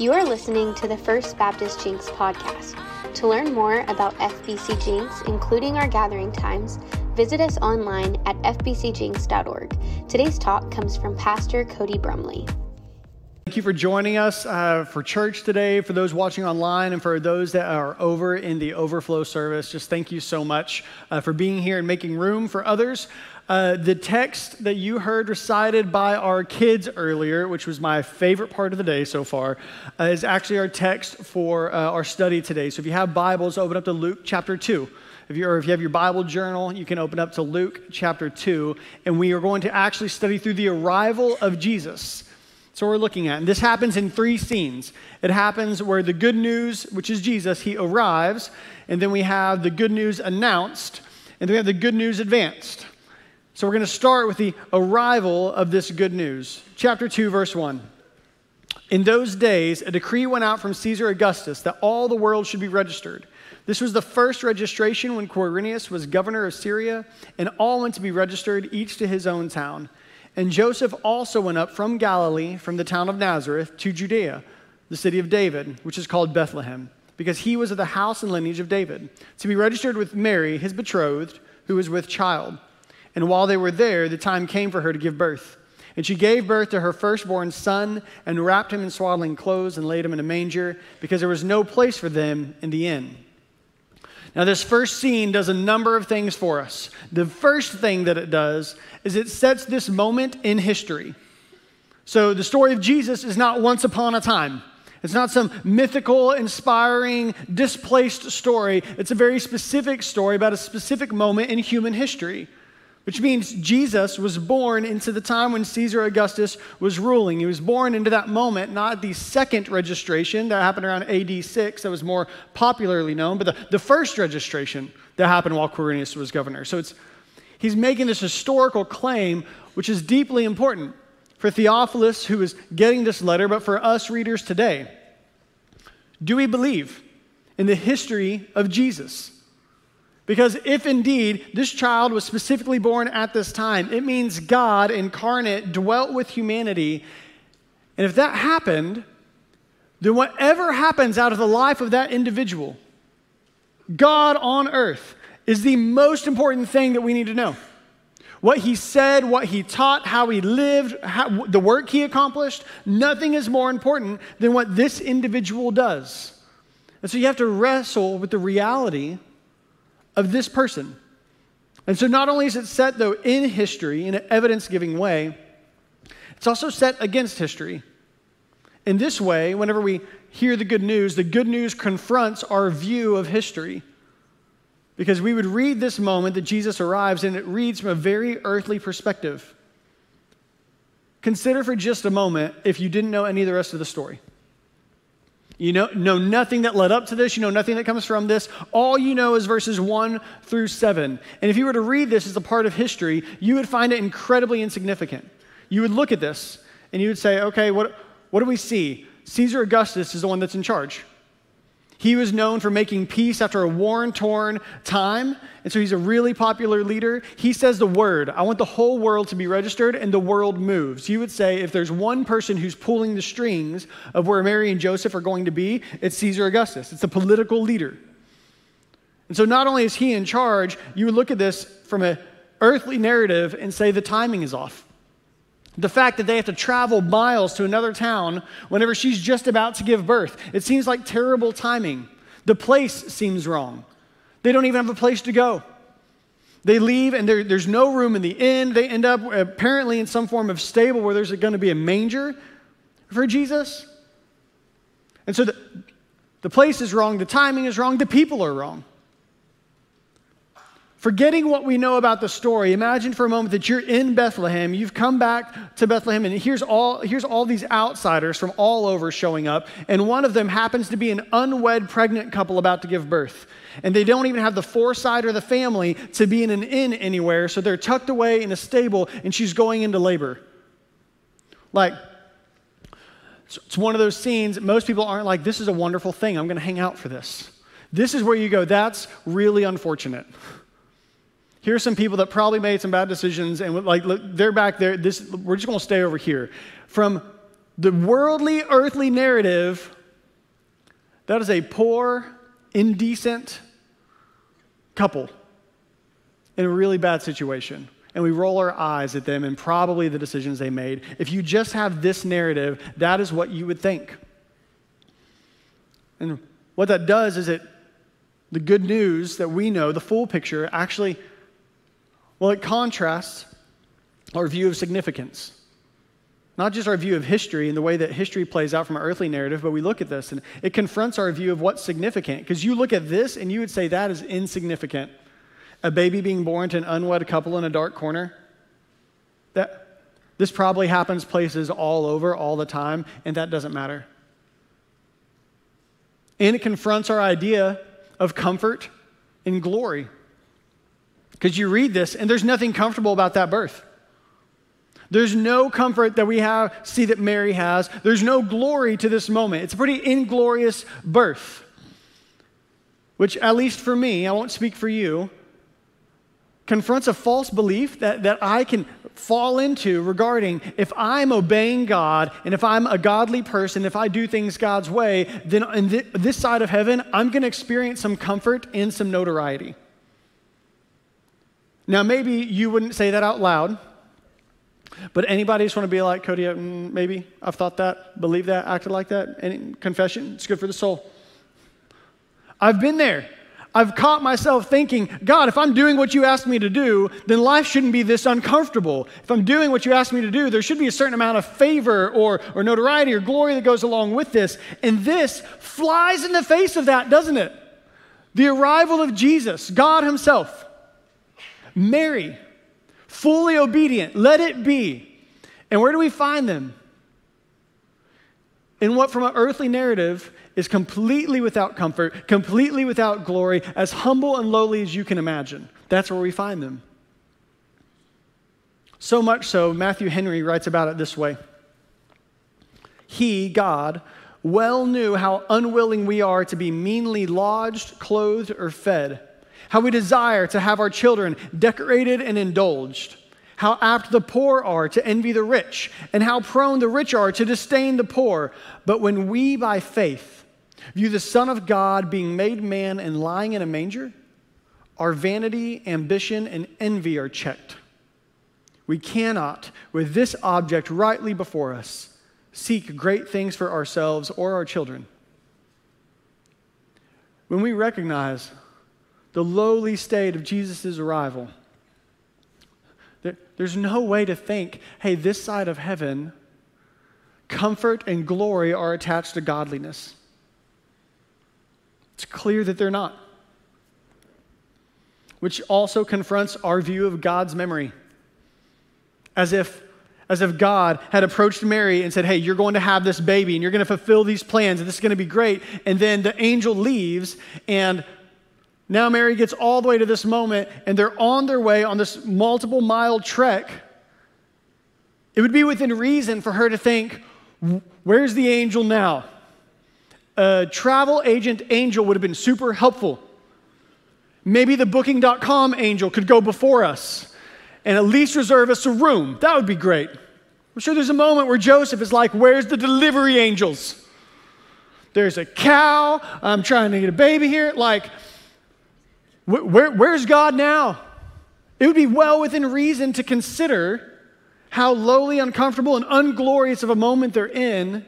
You are listening to the First Baptist Jenks podcast. To learn more about FBC Jenks, including our gathering times, visit us online at fbcjenks.org. Today's talk comes from Pastor Cody Brumley. Thank you for joining us uh, for church today, for those watching online, and for those that are over in the overflow service. Just thank you so much uh, for being here and making room for others. Uh, the text that you heard recited by our kids earlier, which was my favorite part of the day so far, uh, is actually our text for uh, our study today. So if you have Bibles, open up to Luke chapter 2. If you, or if you have your Bible journal, you can open up to Luke chapter 2, and we are going to actually study through the arrival of Jesus. So we're looking at. And this happens in three scenes. It happens where the good news, which is Jesus, he arrives, and then we have the good news announced, and then we have the good news advanced. So we're going to start with the arrival of this good news. Chapter 2, verse 1. In those days, a decree went out from Caesar Augustus that all the world should be registered. This was the first registration when Quirinius was governor of Syria, and all went to be registered, each to his own town. And Joseph also went up from Galilee, from the town of Nazareth, to Judea, the city of David, which is called Bethlehem, because he was of the house and lineage of David, to be registered with Mary, his betrothed, who was with child. And while they were there, the time came for her to give birth. And she gave birth to her firstborn son and wrapped him in swaddling clothes and laid him in a manger because there was no place for them in the inn. Now, this first scene does a number of things for us. The first thing that it does is it sets this moment in history. So, the story of Jesus is not once upon a time. It's not some mythical, inspiring, displaced story. It's a very specific story about a specific moment in human history which means Jesus was born into the time when Caesar Augustus was ruling. He was born into that moment, not the second registration that happened around AD 6, that was more popularly known, but the, the first registration that happened while Quirinius was governor. So it's, he's making this historical claim, which is deeply important for Theophilus, who is getting this letter, but for us readers today. Do we believe in the history of Jesus? Because if indeed this child was specifically born at this time, it means God incarnate dwelt with humanity. And if that happened, then whatever happens out of the life of that individual, God on earth, is the most important thing that we need to know. What he said, what he taught, how he lived, how, the work he accomplished, nothing is more important than what this individual does. And so you have to wrestle with the reality of this person. And so not only is it set, though, in history in an evidence giving way, it's also set against history. In this way, whenever we hear the good news, the good news confronts our view of history. Because we would read this moment that Jesus arrives, and it reads from a very earthly perspective. Consider for just a moment if you didn't know any of the rest of the story. You know, know nothing that led up to this. You know nothing that comes from this. All you know is verses 1 through 7. And if you were to read this as a part of history, you would find it incredibly insignificant. You would look at this and you would say, okay, what, what do we see? Caesar Augustus is the one that's in charge. He was known for making peace after a war torn time, and so he's a really popular leader. He says the word, I want the whole world to be registered, and the world moves. You would say if there's one person who's pulling the strings of where Mary and Joseph are going to be, it's Caesar Augustus. It's a political leader. And so not only is he in charge, you would look at this from an earthly narrative and say the timing is off. The fact that they have to travel miles to another town whenever she's just about to give birth. It seems like terrible timing. The place seems wrong. They don't even have a place to go. They leave, and there, there's no room in the inn. They end up apparently in some form of stable where there's going to be a manger for Jesus. And so the, the place is wrong, the timing is wrong, the people are wrong. Forgetting what we know about the story, imagine for a moment that you're in Bethlehem, you've come back to Bethlehem, and here's all, here's all these outsiders from all over showing up, and one of them happens to be an unwed pregnant couple about to give birth. And they don't even have the foresight or the family to be in an inn anywhere, so they're tucked away in a stable, and she's going into labor. Like, it's one of those scenes, most people aren't like, this is a wonderful thing, I'm gonna hang out for this. This is where you go, that's really unfortunate. Here's some people that probably made some bad decisions, and like look, they're back there. This, we're just going to stay over here. From The worldly, earthly narrative, that is a poor, indecent couple in a really bad situation. And we roll our eyes at them and probably the decisions they made. If you just have this narrative, that is what you would think. And what that does is it, the good news that we know, the full picture, actually, well, it contrasts our view of significance. Not just our view of history and the way that history plays out from an earthly narrative, but we look at this and it confronts our view of what's significant. Because you look at this and you would say that is insignificant. A baby being born to an unwed couple in a dark corner. That, this probably happens places all over all the time, and that doesn't matter. And it confronts our idea of comfort and glory. Because you read this, and there's nothing comfortable about that birth. There's no comfort that we have, see that Mary has. There's no glory to this moment. It's a pretty inglorious birth, which, at least for me, I won't speak for you, confronts a false belief that, that I can fall into regarding if I'm obeying God and if I'm a godly person, if I do things God's way, then in th- this side of heaven, I'm going to experience some comfort and some notoriety. Now, maybe you wouldn't say that out loud. But anybody just want to be like Cody? Mm, maybe I've thought that, believed that, acted like that. Any confession? It's good for the soul. I've been there. I've caught myself thinking, God, if I'm doing what you asked me to do, then life shouldn't be this uncomfortable. If I'm doing what you asked me to do, there should be a certain amount of favor or, or notoriety or glory that goes along with this. And this flies in the face of that, doesn't it? The arrival of Jesus, God Himself, Mary, fully obedient. Let it be. And where do we find them? In what, from an earthly narrative, is completely without comfort, completely without glory, as humble and lowly as you can imagine. That's where we find them. So much so, Matthew Henry writes about it this way He, God, well knew how unwilling we are to be meanly lodged, clothed, or fed how we desire to have our children decorated and indulged, how apt the poor are to envy the rich, and how prone the rich are to disdain the poor. But when we, by faith, view the Son of God being made man and lying in a manger, our vanity, ambition, and envy are checked. We cannot, with this object rightly before us, seek great things for ourselves or our children. When we recognize the lowly state of Jesus' arrival. There's no way to think, hey, this side of heaven, comfort and glory are attached to godliness. It's clear that they're not. Which also confronts our view of God's memory. As if, as if God had approached Mary and said, Hey, you're going to have this baby and you're going to fulfill these plans and this is going to be great. And then the angel leaves and now Mary gets all the way to this moment, and they're on their way on this multiple mile trek. It would be within reason for her to think, Where's the angel now? A travel agent angel would have been super helpful. Maybe the booking.com angel could go before us and at least reserve us a room. That would be great. I'm sure there's a moment where Joseph is like, Where's the delivery angels? There's a cow. I'm trying to get a baby here. Like, where, where's God now? It would be well within reason to consider how lowly, uncomfortable, and unglorious of a moment they're in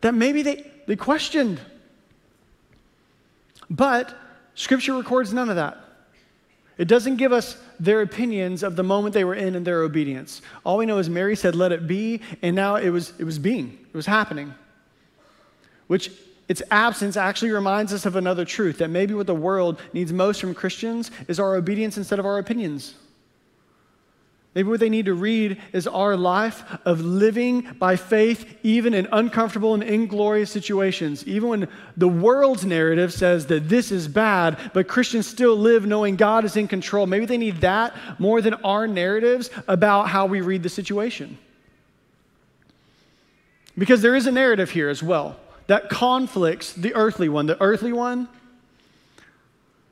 that maybe they, they questioned. But Scripture records none of that. It doesn't give us their opinions of the moment they were in and their obedience. All we know is Mary said, Let it be, and now it was, it was being, it was happening. Which its absence actually reminds us of another truth that maybe what the world needs most from Christians is our obedience instead of our opinions. Maybe what they need to read is our life of living by faith, even in uncomfortable and inglorious situations. Even when the world's narrative says that this is bad, but Christians still live knowing God is in control. Maybe they need that more than our narratives about how we read the situation. Because there is a narrative here as well that conflicts the earthly one. The earthly one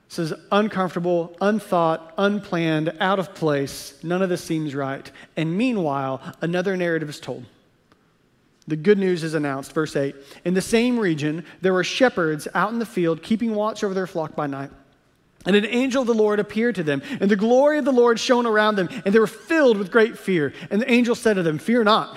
says uncomfortable, unthought, unplanned, out of place. None of this seems right. And meanwhile, another narrative is told. The good news is announced. Verse 8 In the same region, there were shepherds out in the field, keeping watch over their flock by night. And an angel of the Lord appeared to them, and the glory of the Lord shone around them, and they were filled with great fear. And the angel said to them, Fear not,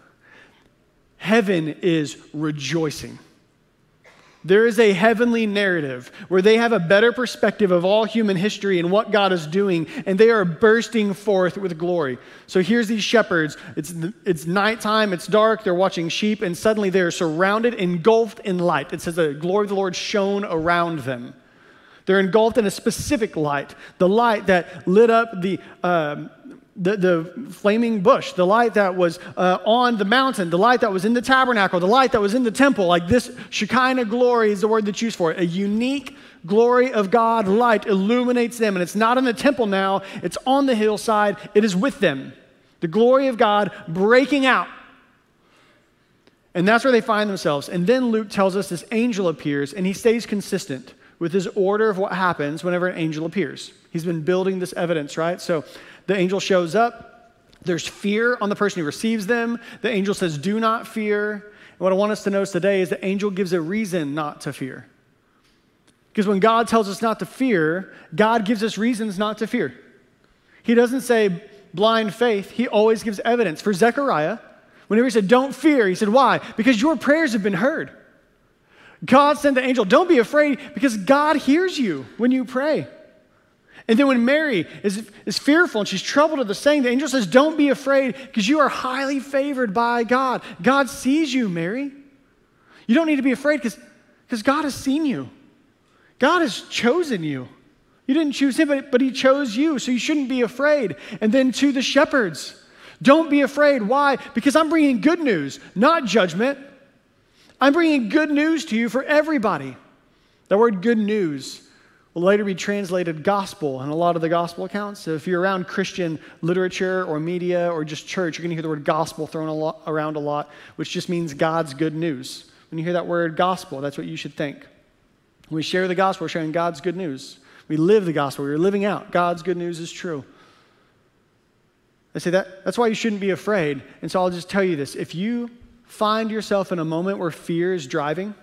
Heaven is rejoicing. There is a heavenly narrative where they have a better perspective of all human history and what God is doing, and they are bursting forth with glory. So here's these shepherds. It's, it's nighttime, it's dark, they're watching sheep, and suddenly they're surrounded, engulfed in light. It says the glory of the Lord shone around them. They're engulfed in a specific light, the light that lit up the. Um, the, the flaming bush, the light that was uh, on the mountain, the light that was in the tabernacle, the light that was in the temple. Like this Shekinah glory is the word that's used for it. A unique glory of God light illuminates them. And it's not in the temple now, it's on the hillside, it is with them. The glory of God breaking out. And that's where they find themselves. And then Luke tells us this angel appears, and he stays consistent with his order of what happens whenever an angel appears. He's been building this evidence, right? So the angel shows up. There's fear on the person who receives them. The angel says, Do not fear. And what I want us to notice today is the angel gives a reason not to fear. Because when God tells us not to fear, God gives us reasons not to fear. He doesn't say blind faith, He always gives evidence. For Zechariah, whenever he said, Don't fear, he said, Why? Because your prayers have been heard. God sent the angel, Don't be afraid, because God hears you when you pray. And then when Mary is, is fearful and she's troubled at the saying, the angel says, Don't be afraid because you are highly favored by God. God sees you, Mary. You don't need to be afraid because God has seen you. God has chosen you. You didn't choose him, but, but he chose you, so you shouldn't be afraid. And then to the shepherds, don't be afraid. Why? Because I'm bringing good news, not judgment. I'm bringing good news to you for everybody. The word good news will later be translated gospel in a lot of the gospel accounts. So if you're around Christian literature or media or just church, you're going to hear the word gospel thrown a lot, around a lot, which just means God's good news. When you hear that word gospel, that's what you should think. When we share the gospel, we're sharing God's good news. We live the gospel. We're living out God's good news is true. I say that that's why you shouldn't be afraid. And so I'll just tell you this. If you find yourself in a moment where fear is driving,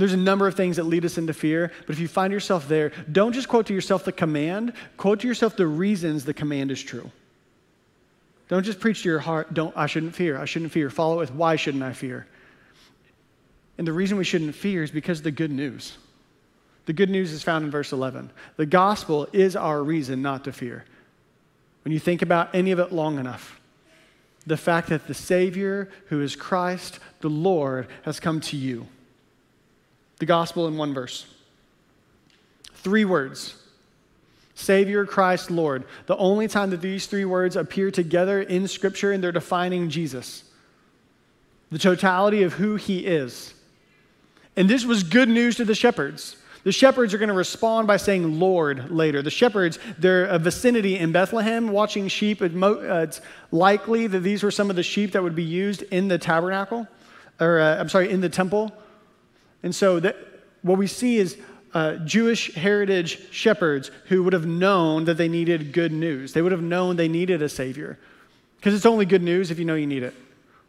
there's a number of things that lead us into fear, but if you find yourself there, don't just quote to yourself the command, quote to yourself the reasons the command is true. Don't just preach to your heart, don't I shouldn't fear, I shouldn't fear. Follow it with why shouldn't I fear? And the reason we shouldn't fear is because of the good news. The good news is found in verse 11. The gospel is our reason not to fear. When you think about any of it long enough, the fact that the Savior, who is Christ, the Lord, has come to you the gospel in one verse. Three words Savior, Christ, Lord. The only time that these three words appear together in Scripture and they're defining Jesus, the totality of who he is. And this was good news to the shepherds. The shepherds are going to respond by saying Lord later. The shepherds, they're a vicinity in Bethlehem watching sheep. It's likely that these were some of the sheep that would be used in the tabernacle, or uh, I'm sorry, in the temple. And so that, what we see is uh, Jewish heritage shepherds who would have known that they needed good news. They would have known they needed a Savior. Because it's only good news if you know you need it,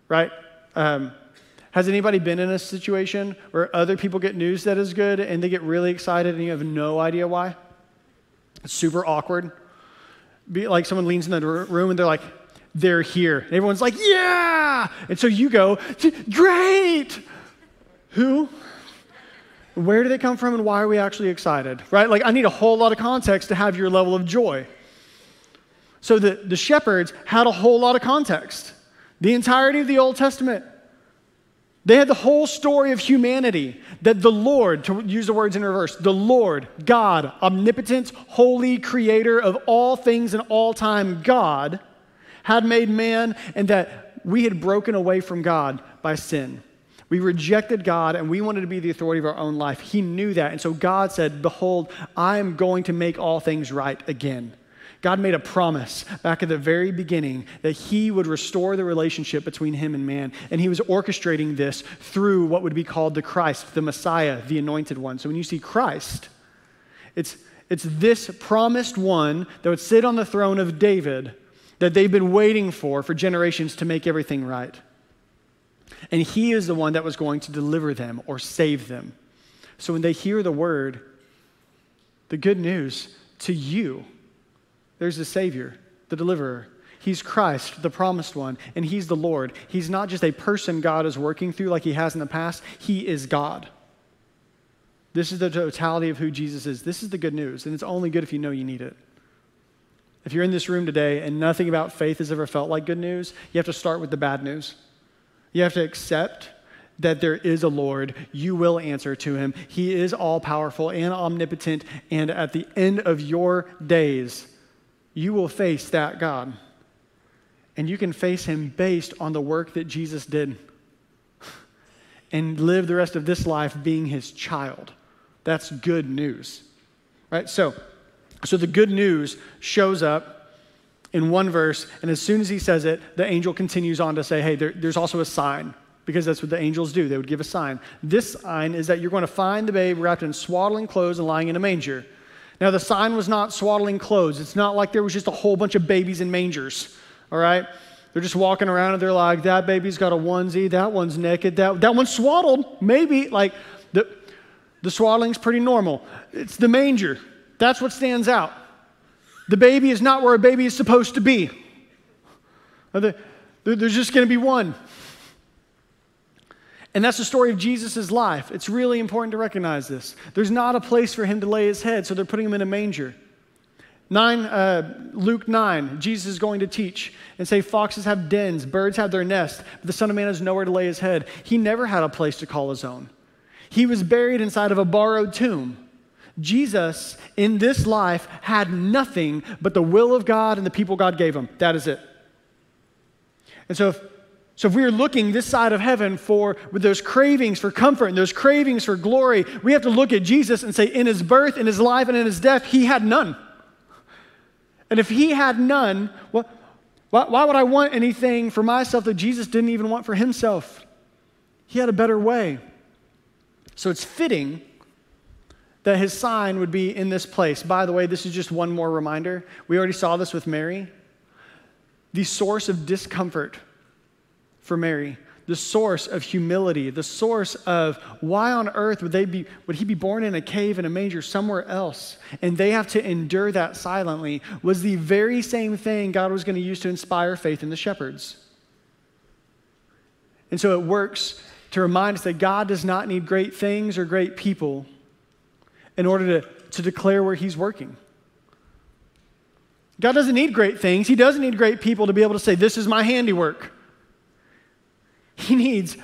right? Um, has anybody been in a situation where other people get news that is good and they get really excited and you have no idea why? It's super awkward. Be like someone leans in the room and they're like, they're here. And everyone's like, yeah! And so you go, great! Who? Where do they come from and why are we actually excited? Right? Like, I need a whole lot of context to have your level of joy. So the, the shepherds had a whole lot of context. The entirety of the Old Testament. They had the whole story of humanity that the Lord, to use the words in reverse, the Lord, God, omnipotent, holy creator of all things and all time, God, had made man and that we had broken away from God by sin. We rejected God and we wanted to be the authority of our own life. He knew that. And so God said, Behold, I am going to make all things right again. God made a promise back at the very beginning that He would restore the relationship between Him and man. And He was orchestrating this through what would be called the Christ, the Messiah, the anointed one. So when you see Christ, it's, it's this promised one that would sit on the throne of David that they've been waiting for for generations to make everything right. And He is the one that was going to deliver them or save them. So when they hear the word, the good news to you, there's the Savior, the deliverer. He's Christ, the promised one, and He's the Lord. He's not just a person God is working through like He has in the past, He is God. This is the totality of who Jesus is. This is the good news, and it's only good if you know you need it. If you're in this room today and nothing about faith has ever felt like good news, you have to start with the bad news. You have to accept that there is a Lord. You will answer to him. He is all powerful and omnipotent, and at the end of your days, you will face that God. And you can face him based on the work that Jesus did and live the rest of this life being his child. That's good news. Right? So, so the good news shows up in one verse, and as soon as he says it, the angel continues on to say, Hey, there, there's also a sign, because that's what the angels do. They would give a sign. This sign is that you're going to find the babe wrapped in swaddling clothes and lying in a manger. Now, the sign was not swaddling clothes. It's not like there was just a whole bunch of babies in mangers, all right? They're just walking around and they're like, that baby's got a onesie, that one's naked, that, that one's swaddled, maybe. Like, the, the swaddling's pretty normal. It's the manger. That's what stands out. The baby is not where a baby is supposed to be. There's just going to be one. And that's the story of Jesus' life. It's really important to recognize this. There's not a place for him to lay his head, so they're putting him in a manger. Nine, uh, Luke 9, Jesus is going to teach and say, Foxes have dens, birds have their nests, but the Son of Man has nowhere to lay his head. He never had a place to call his own. He was buried inside of a borrowed tomb. Jesus, in this life, had nothing but the will of God and the people God gave him. That is it. And so, if so if we are looking this side of heaven for with those cravings for comfort and those cravings for glory, we have to look at Jesus and say, in his birth, in his life, and in his death, he had none. And if he had none, well, why, why would I want anything for myself that Jesus didn't even want for himself? He had a better way. So it's fitting that his sign would be in this place. By the way, this is just one more reminder. We already saw this with Mary. The source of discomfort for Mary, the source of humility, the source of why on earth would, they be, would he be born in a cave in a manger somewhere else? And they have to endure that silently, was the very same thing God was going to use to inspire faith in the shepherds. And so it works to remind us that God does not need great things or great people in order to, to declare where He's working. God doesn't need great things. He doesn't need great people to be able to say, This is my handiwork. He needs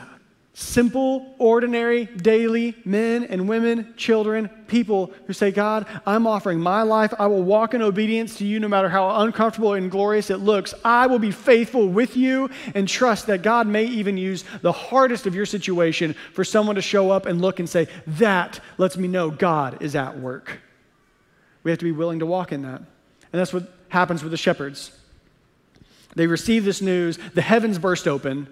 simple, ordinary, daily men and women, children, people who say, God, I'm offering my life. I will walk in obedience to you no matter how uncomfortable and glorious it looks. I will be faithful with you and trust that God may even use the hardest of your situation for someone to show up and look and say, That lets me know God is at work. We have to be willing to walk in that. And that's what happens with the shepherds. They receive this news, the heavens burst open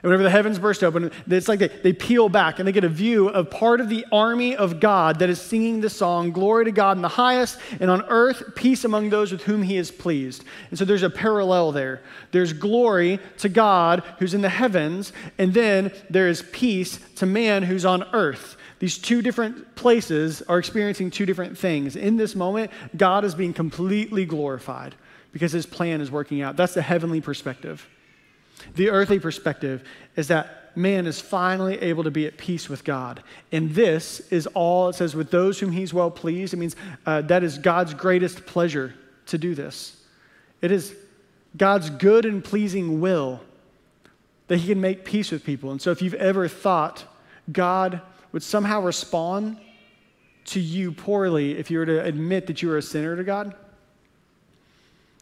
and whenever the heavens burst open, it's like they, they peel back and they get a view of part of the army of God that is singing the song, Glory to God in the highest, and on earth, peace among those with whom he is pleased. And so there's a parallel there. There's glory to God who's in the heavens, and then there is peace to man who's on earth. These two different places are experiencing two different things. In this moment, God is being completely glorified because his plan is working out. That's the heavenly perspective. The earthly perspective is that man is finally able to be at peace with God. And this is all, it says, with those whom he's well pleased. It means uh, that is God's greatest pleasure to do this. It is God's good and pleasing will that he can make peace with people. And so if you've ever thought God would somehow respond to you poorly if you were to admit that you were a sinner to God,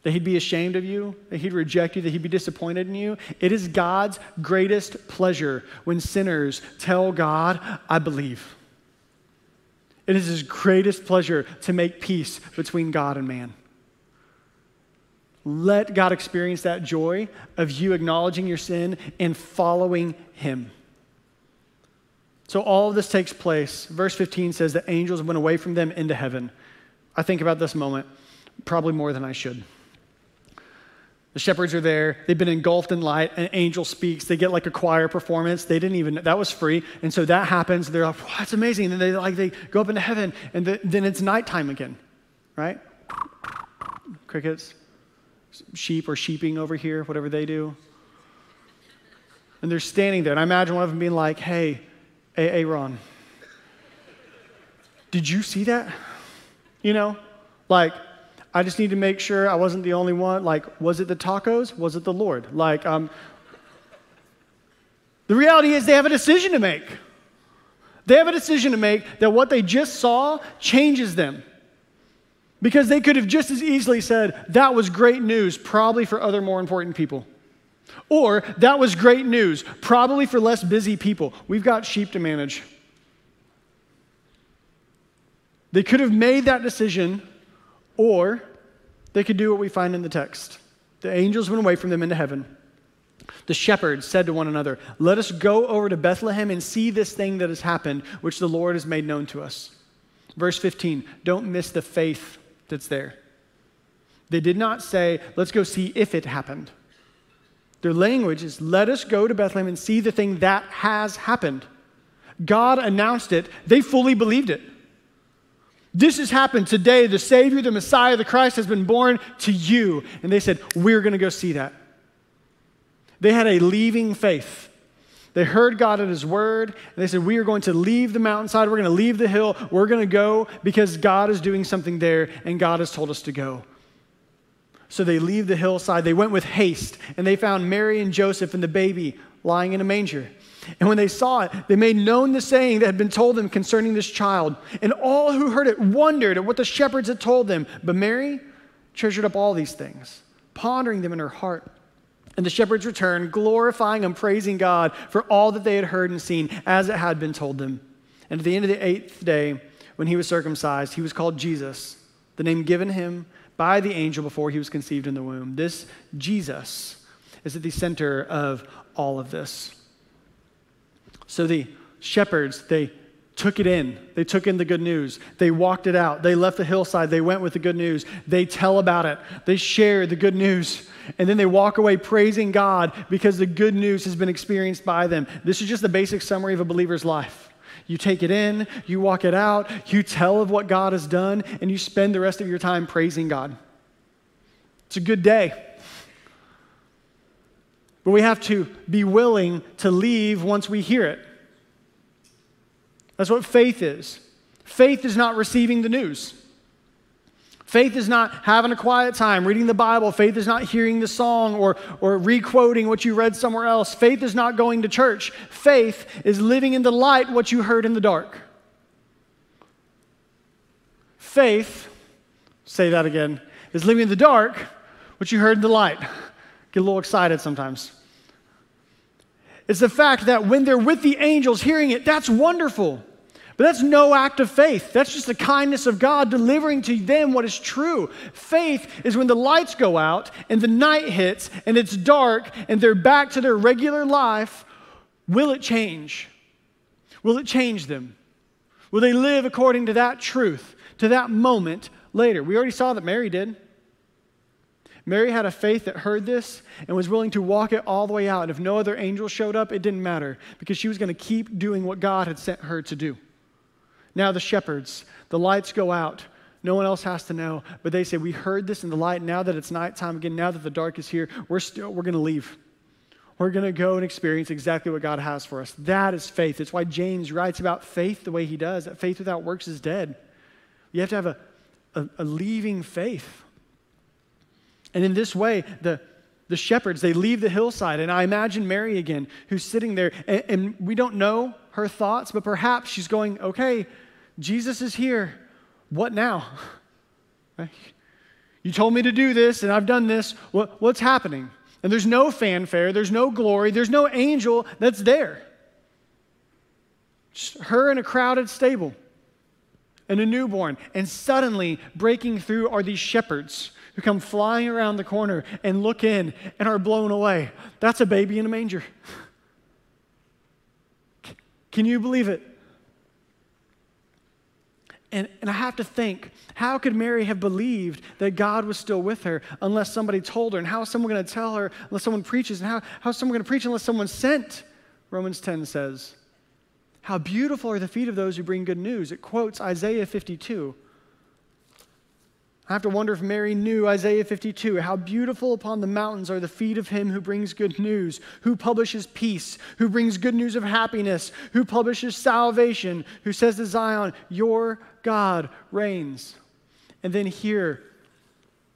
that he'd be ashamed of you, that he'd reject you, that he'd be disappointed in you. It is God's greatest pleasure when sinners tell God, I believe. It is his greatest pleasure to make peace between God and man. Let God experience that joy of you acknowledging your sin and following him. So all of this takes place. Verse 15 says that angels went away from them into heaven. I think about this moment probably more than I should. The shepherds are there. They've been engulfed in light. An angel speaks. They get like a choir performance. They didn't even, that was free. And so that happens. They're like, that's amazing. And then they like, they go up into heaven and the, then it's nighttime again, right? Crickets, sheep or sheeping over here, whatever they do. And they're standing there. And I imagine one of them being like, hey, hey, Aaron, did you see that? You know, like, I just need to make sure I wasn't the only one. Like, was it the tacos? Was it the Lord? Like, um, the reality is they have a decision to make. They have a decision to make that what they just saw changes them. Because they could have just as easily said, that was great news, probably for other more important people. Or, that was great news, probably for less busy people. We've got sheep to manage. They could have made that decision or they could do what we find in the text. The angels went away from them into heaven. The shepherds said to one another, Let us go over to Bethlehem and see this thing that has happened, which the Lord has made known to us. Verse 15, don't miss the faith that's there. They did not say, Let's go see if it happened. Their language is, Let us go to Bethlehem and see the thing that has happened. God announced it, they fully believed it. This has happened today. The Savior, the Messiah, the Christ has been born to you. And they said, We're going to go see that. They had a leaving faith. They heard God at His word, and they said, We are going to leave the mountainside. We're going to leave the hill. We're going to go because God is doing something there, and God has told us to go. So they leave the hillside. They went with haste, and they found Mary and Joseph and the baby lying in a manger. And when they saw it, they made known the saying that had been told them concerning this child. And all who heard it wondered at what the shepherds had told them. But Mary treasured up all these things, pondering them in her heart. And the shepherds returned, glorifying and praising God for all that they had heard and seen, as it had been told them. And at the end of the eighth day, when he was circumcised, he was called Jesus, the name given him by the angel before he was conceived in the womb. This Jesus is at the center of all of this. So the shepherds, they took it in. They took in the good news. They walked it out. They left the hillside. They went with the good news. They tell about it. They share the good news. And then they walk away praising God because the good news has been experienced by them. This is just the basic summary of a believer's life. You take it in, you walk it out, you tell of what God has done, and you spend the rest of your time praising God. It's a good day. But we have to be willing to leave once we hear it. That's what faith is. Faith is not receiving the news. Faith is not having a quiet time reading the Bible. Faith is not hearing the song or, or re-quoting what you read somewhere else. Faith is not going to church. Faith is living in the light what you heard in the dark. Faith, say that again, is living in the dark what you heard in the light. Get a little excited sometimes. It's the fact that when they're with the angels hearing it, that's wonderful. But that's no act of faith. That's just the kindness of God delivering to them what is true. Faith is when the lights go out and the night hits and it's dark and they're back to their regular life. Will it change? Will it change them? Will they live according to that truth, to that moment later? We already saw that Mary did. Mary had a faith that heard this and was willing to walk it all the way out. And if no other angel showed up, it didn't matter because she was going to keep doing what God had sent her to do. Now, the shepherds, the lights go out. No one else has to know. But they say, We heard this in the light. Now that it's nighttime again, now that the dark is here, we're still, we're going to leave. We're going to go and experience exactly what God has for us. That is faith. It's why James writes about faith the way he does that faith without works is dead. You have to have a, a, a leaving faith. And in this way, the, the shepherds, they leave the hillside. And I imagine Mary again, who's sitting there, and, and we don't know her thoughts, but perhaps she's going, okay, Jesus is here. What now? You told me to do this, and I've done this. What, what's happening? And there's no fanfare, there's no glory, there's no angel that's there. Just her in a crowded stable and a newborn. And suddenly, breaking through are these shepherds who come flying around the corner and look in and are blown away. That's a baby in a manger. Can you believe it? And, and I have to think, how could Mary have believed that God was still with her unless somebody told her? And how is someone going to tell her unless someone preaches? And how, how is someone going to preach unless someone sent? Romans 10 says. How beautiful are the feet of those who bring good news. It quotes Isaiah 52. I have to wonder if Mary knew Isaiah 52. How beautiful upon the mountains are the feet of him who brings good news, who publishes peace, who brings good news of happiness, who publishes salvation, who says to Zion, Your God reigns. And then here,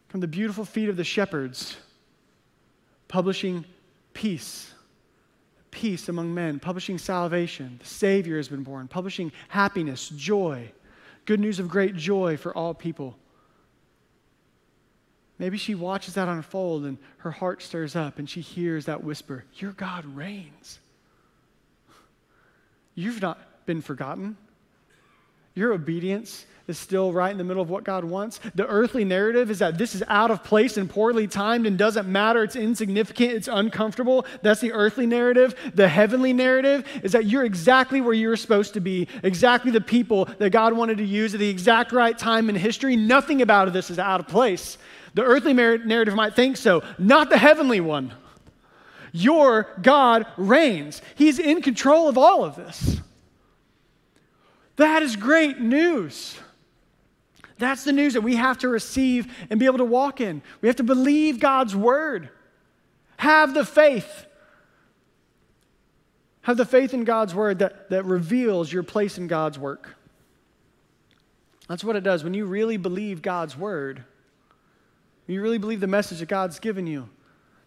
from the beautiful feet of the shepherds, publishing peace peace among men, publishing salvation. The Savior has been born, publishing happiness, joy, good news of great joy for all people. Maybe she watches that unfold and her heart stirs up and she hears that whisper Your God reigns. You've not been forgotten. Your obedience is still right in the middle of what God wants. The earthly narrative is that this is out of place and poorly timed and doesn't matter. It's insignificant. It's uncomfortable. That's the earthly narrative. The heavenly narrative is that you're exactly where you're supposed to be, exactly the people that God wanted to use at the exact right time in history. Nothing about this is out of place. The earthly narrative might think so, not the heavenly one. Your God reigns, He's in control of all of this. That is great news. That's the news that we have to receive and be able to walk in. We have to believe God's word. Have the faith. Have the faith in God's word that, that reveals your place in God's work. That's what it does. When you really believe God's word, you really believe the message that God's given you,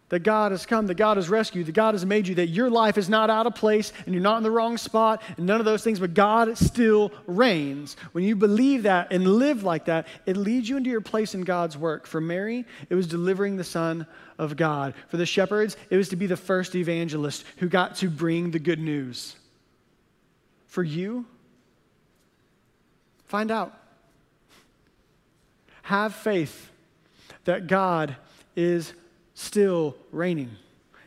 that God has come, that God has rescued, that God has made you, that your life is not out of place and you're not in the wrong spot and none of those things, but God still reigns. When you believe that and live like that, it leads you into your place in God's work. For Mary, it was delivering the Son of God. For the shepherds, it was to be the first evangelist who got to bring the good news. For you, find out. Have faith that God is still reigning.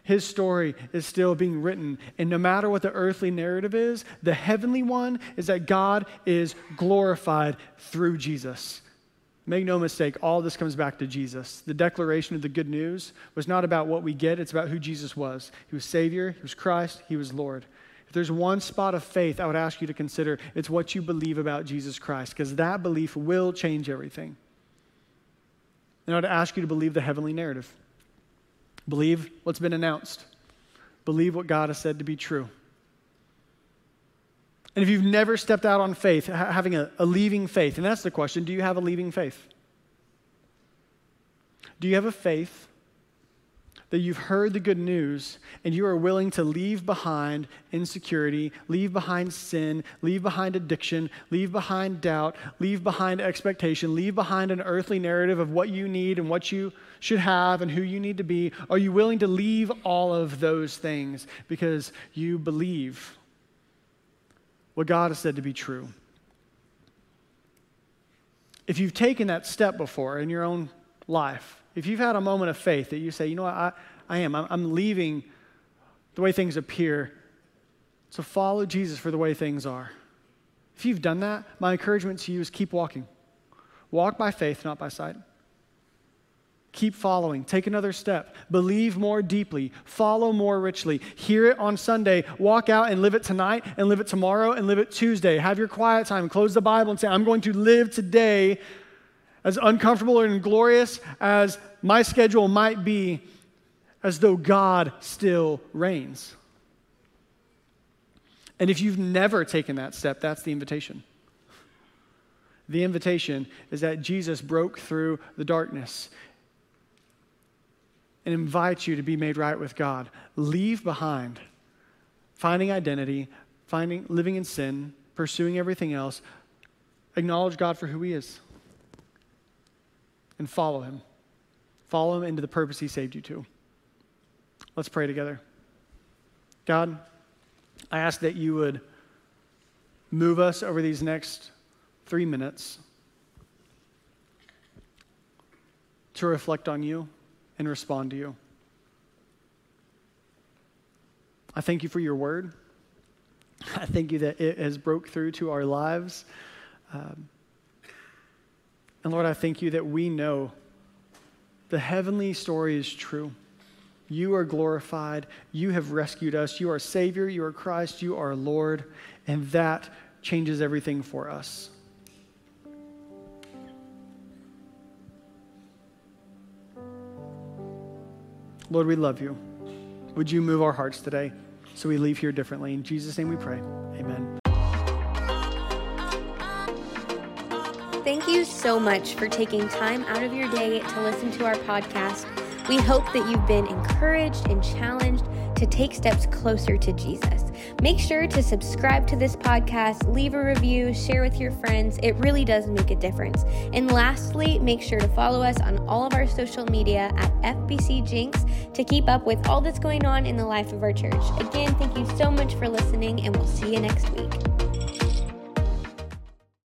His story is still being written. And no matter what the earthly narrative is, the heavenly one is that God is glorified through Jesus. Make no mistake, all this comes back to Jesus. The declaration of the good news was not about what we get, it's about who Jesus was. He was Savior, He was Christ, He was Lord. If there's one spot of faith I would ask you to consider, it's what you believe about Jesus Christ, because that belief will change everything. And I would ask you to believe the heavenly narrative. Believe what's been announced. Believe what God has said to be true. And if you've never stepped out on faith, having a, a leaving faith, and that's the question do you have a leaving faith? Do you have a faith that you've heard the good news and you are willing to leave behind insecurity, leave behind sin, leave behind addiction, leave behind doubt, leave behind expectation, leave behind an earthly narrative of what you need and what you should have and who you need to be? Are you willing to leave all of those things because you believe what God has said to be true? If you've taken that step before in your own life, if you've had a moment of faith that you say, you know what, I, I am, I'm, I'm leaving the way things appear to follow Jesus for the way things are. If you've done that, my encouragement to you is keep walking. Walk by faith, not by sight. Keep following. Take another step. Believe more deeply. Follow more richly. Hear it on Sunday. Walk out and live it tonight and live it tomorrow and live it Tuesday. Have your quiet time. Close the Bible and say, I'm going to live today as uncomfortable and glorious as my schedule might be, as though God still reigns. And if you've never taken that step, that's the invitation. The invitation is that Jesus broke through the darkness and invites you to be made right with God. Leave behind finding identity, finding living in sin, pursuing everything else. Acknowledge God for who he is and follow him. Follow him into the purpose he saved you to. Let's pray together. God, I ask that you would move us over these next three minutes to reflect on you and respond to you. I thank you for your word. I thank you that it has broke through to our lives. Um, and Lord, I thank you that we know the heavenly story is true. You are glorified. You have rescued us. You are Savior. You are Christ. You are Lord. And that changes everything for us. Lord, we love you. Would you move our hearts today so we leave here differently? In Jesus' name we pray. Amen. You so much for taking time out of your day to listen to our podcast. We hope that you've been encouraged and challenged to take steps closer to Jesus. Make sure to subscribe to this podcast, leave a review, share with your friends. It really does make a difference. And lastly, make sure to follow us on all of our social media at FBC Jenks to keep up with all that's going on in the life of our church. Again, thank you so much for listening, and we'll see you next week.